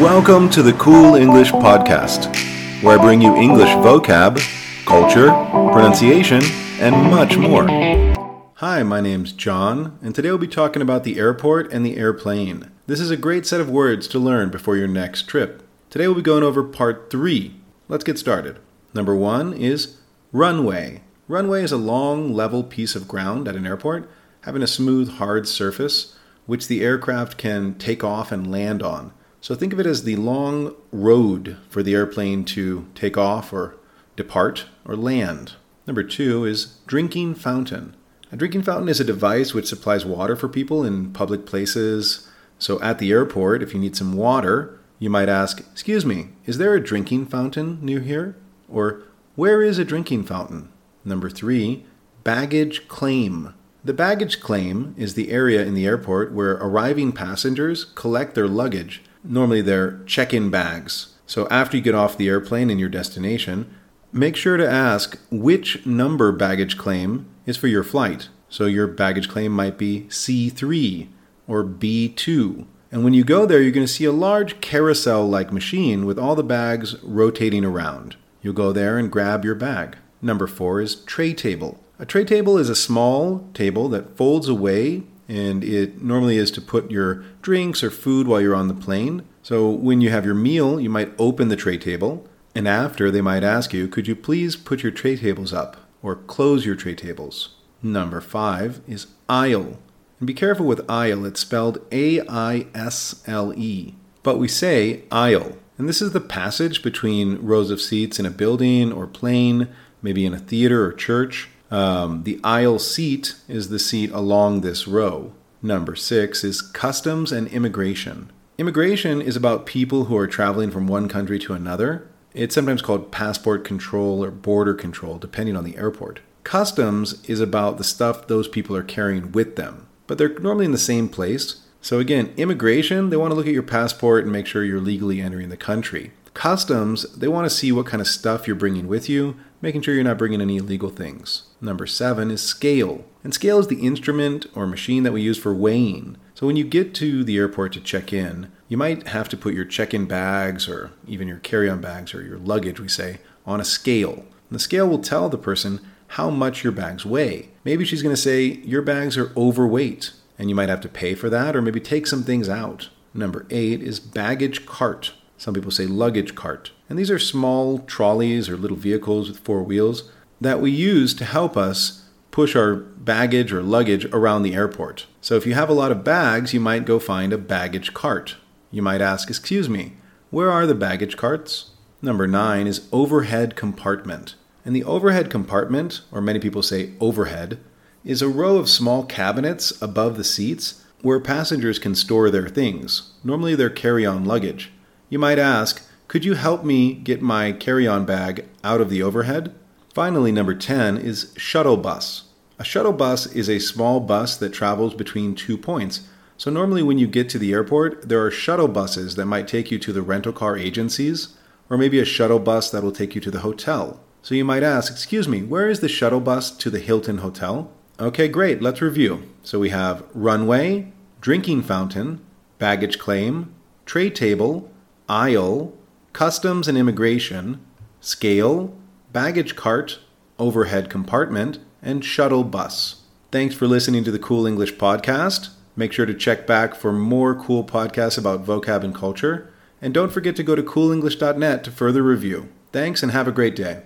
Welcome to the Cool English Podcast, where I bring you English vocab, culture, pronunciation, and much more. Hi, my name's John, and today we'll be talking about the airport and the airplane. This is a great set of words to learn before your next trip. Today we'll be going over part three. Let's get started. Number one is runway. Runway is a long, level piece of ground at an airport, having a smooth, hard surface which the aircraft can take off and land on. So think of it as the long road for the airplane to take off or depart or land. Number two is drinking fountain. A drinking fountain is a device which supplies water for people in public places. So at the airport, if you need some water, you might ask, Excuse me, is there a drinking fountain near here? Or where is a drinking fountain? Number three, baggage claim. The baggage claim is the area in the airport where arriving passengers collect their luggage normally they're check in bags. So after you get off the airplane in your destination, make sure to ask which number baggage claim is for your flight. So your baggage claim might be C3 or B2. And when you go there, you're going to see a large carousel like machine with all the bags rotating around. You'll go there and grab your bag. Number four is tray table. A tray table is a small table that folds away and it normally is to put your drinks or food while you're on the plane. So when you have your meal, you might open the tray table, and after they might ask you, could you please put your tray tables up or close your tray tables? Number five is aisle. And be careful with aisle, it's spelled A I S L E. But we say aisle. And this is the passage between rows of seats in a building or plane, maybe in a theater or church. Um, the aisle seat is the seat along this row. Number six is customs and immigration. Immigration is about people who are traveling from one country to another. It's sometimes called passport control or border control, depending on the airport. Customs is about the stuff those people are carrying with them, but they're normally in the same place. So, again, immigration, they want to look at your passport and make sure you're legally entering the country. Customs, they want to see what kind of stuff you're bringing with you, making sure you're not bringing any illegal things. Number seven is scale. And scale is the instrument or machine that we use for weighing. So when you get to the airport to check in, you might have to put your check in bags or even your carry on bags or your luggage, we say, on a scale. And the scale will tell the person how much your bags weigh. Maybe she's going to say, Your bags are overweight, and you might have to pay for that or maybe take some things out. Number eight is baggage cart. Some people say luggage cart. And these are small trolleys or little vehicles with four wheels that we use to help us push our baggage or luggage around the airport. So if you have a lot of bags, you might go find a baggage cart. You might ask, Excuse me, where are the baggage carts? Number nine is overhead compartment. And the overhead compartment, or many people say overhead, is a row of small cabinets above the seats where passengers can store their things, normally their carry on luggage. You might ask, could you help me get my carry on bag out of the overhead? Finally, number 10 is shuttle bus. A shuttle bus is a small bus that travels between two points. So, normally, when you get to the airport, there are shuttle buses that might take you to the rental car agencies, or maybe a shuttle bus that will take you to the hotel. So, you might ask, Excuse me, where is the shuttle bus to the Hilton Hotel? Okay, great, let's review. So, we have runway, drinking fountain, baggage claim, tray table, aisle, customs and immigration, scale, baggage cart, overhead compartment, and shuttle bus. Thanks for listening to the Cool English Podcast. Make sure to check back for more cool podcasts about vocab and culture. And don't forget to go to coolenglish.net to further review. Thanks and have a great day.